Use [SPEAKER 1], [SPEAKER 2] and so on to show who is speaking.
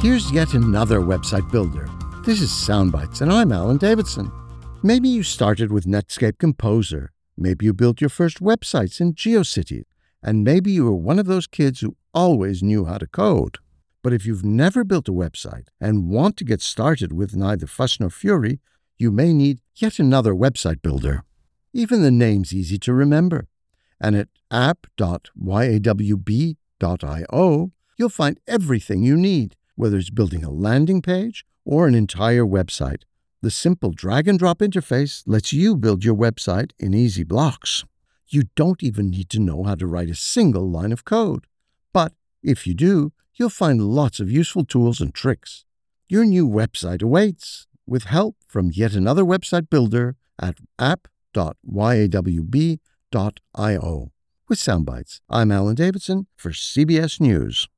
[SPEAKER 1] Here's yet another website builder. This is Soundbites, and I'm Alan Davidson. Maybe you started with Netscape Composer. Maybe you built your first websites in GeoCities. And maybe you were one of those kids who always knew how to code. But if you've never built a website and want to get started with neither fuss nor fury, you may need yet another website builder. Even the name's easy to remember. And at app.yawb.io, you'll find everything you need, whether it's building a landing page or an entire website. The simple drag and drop interface lets you build your website in easy blocks. You don't even need to know how to write a single line of code. But if you do, you'll find lots of useful tools and tricks. Your new website awaits with help from yet another website builder at app.yawb.io. With Soundbites, I'm Alan Davidson for CBS News.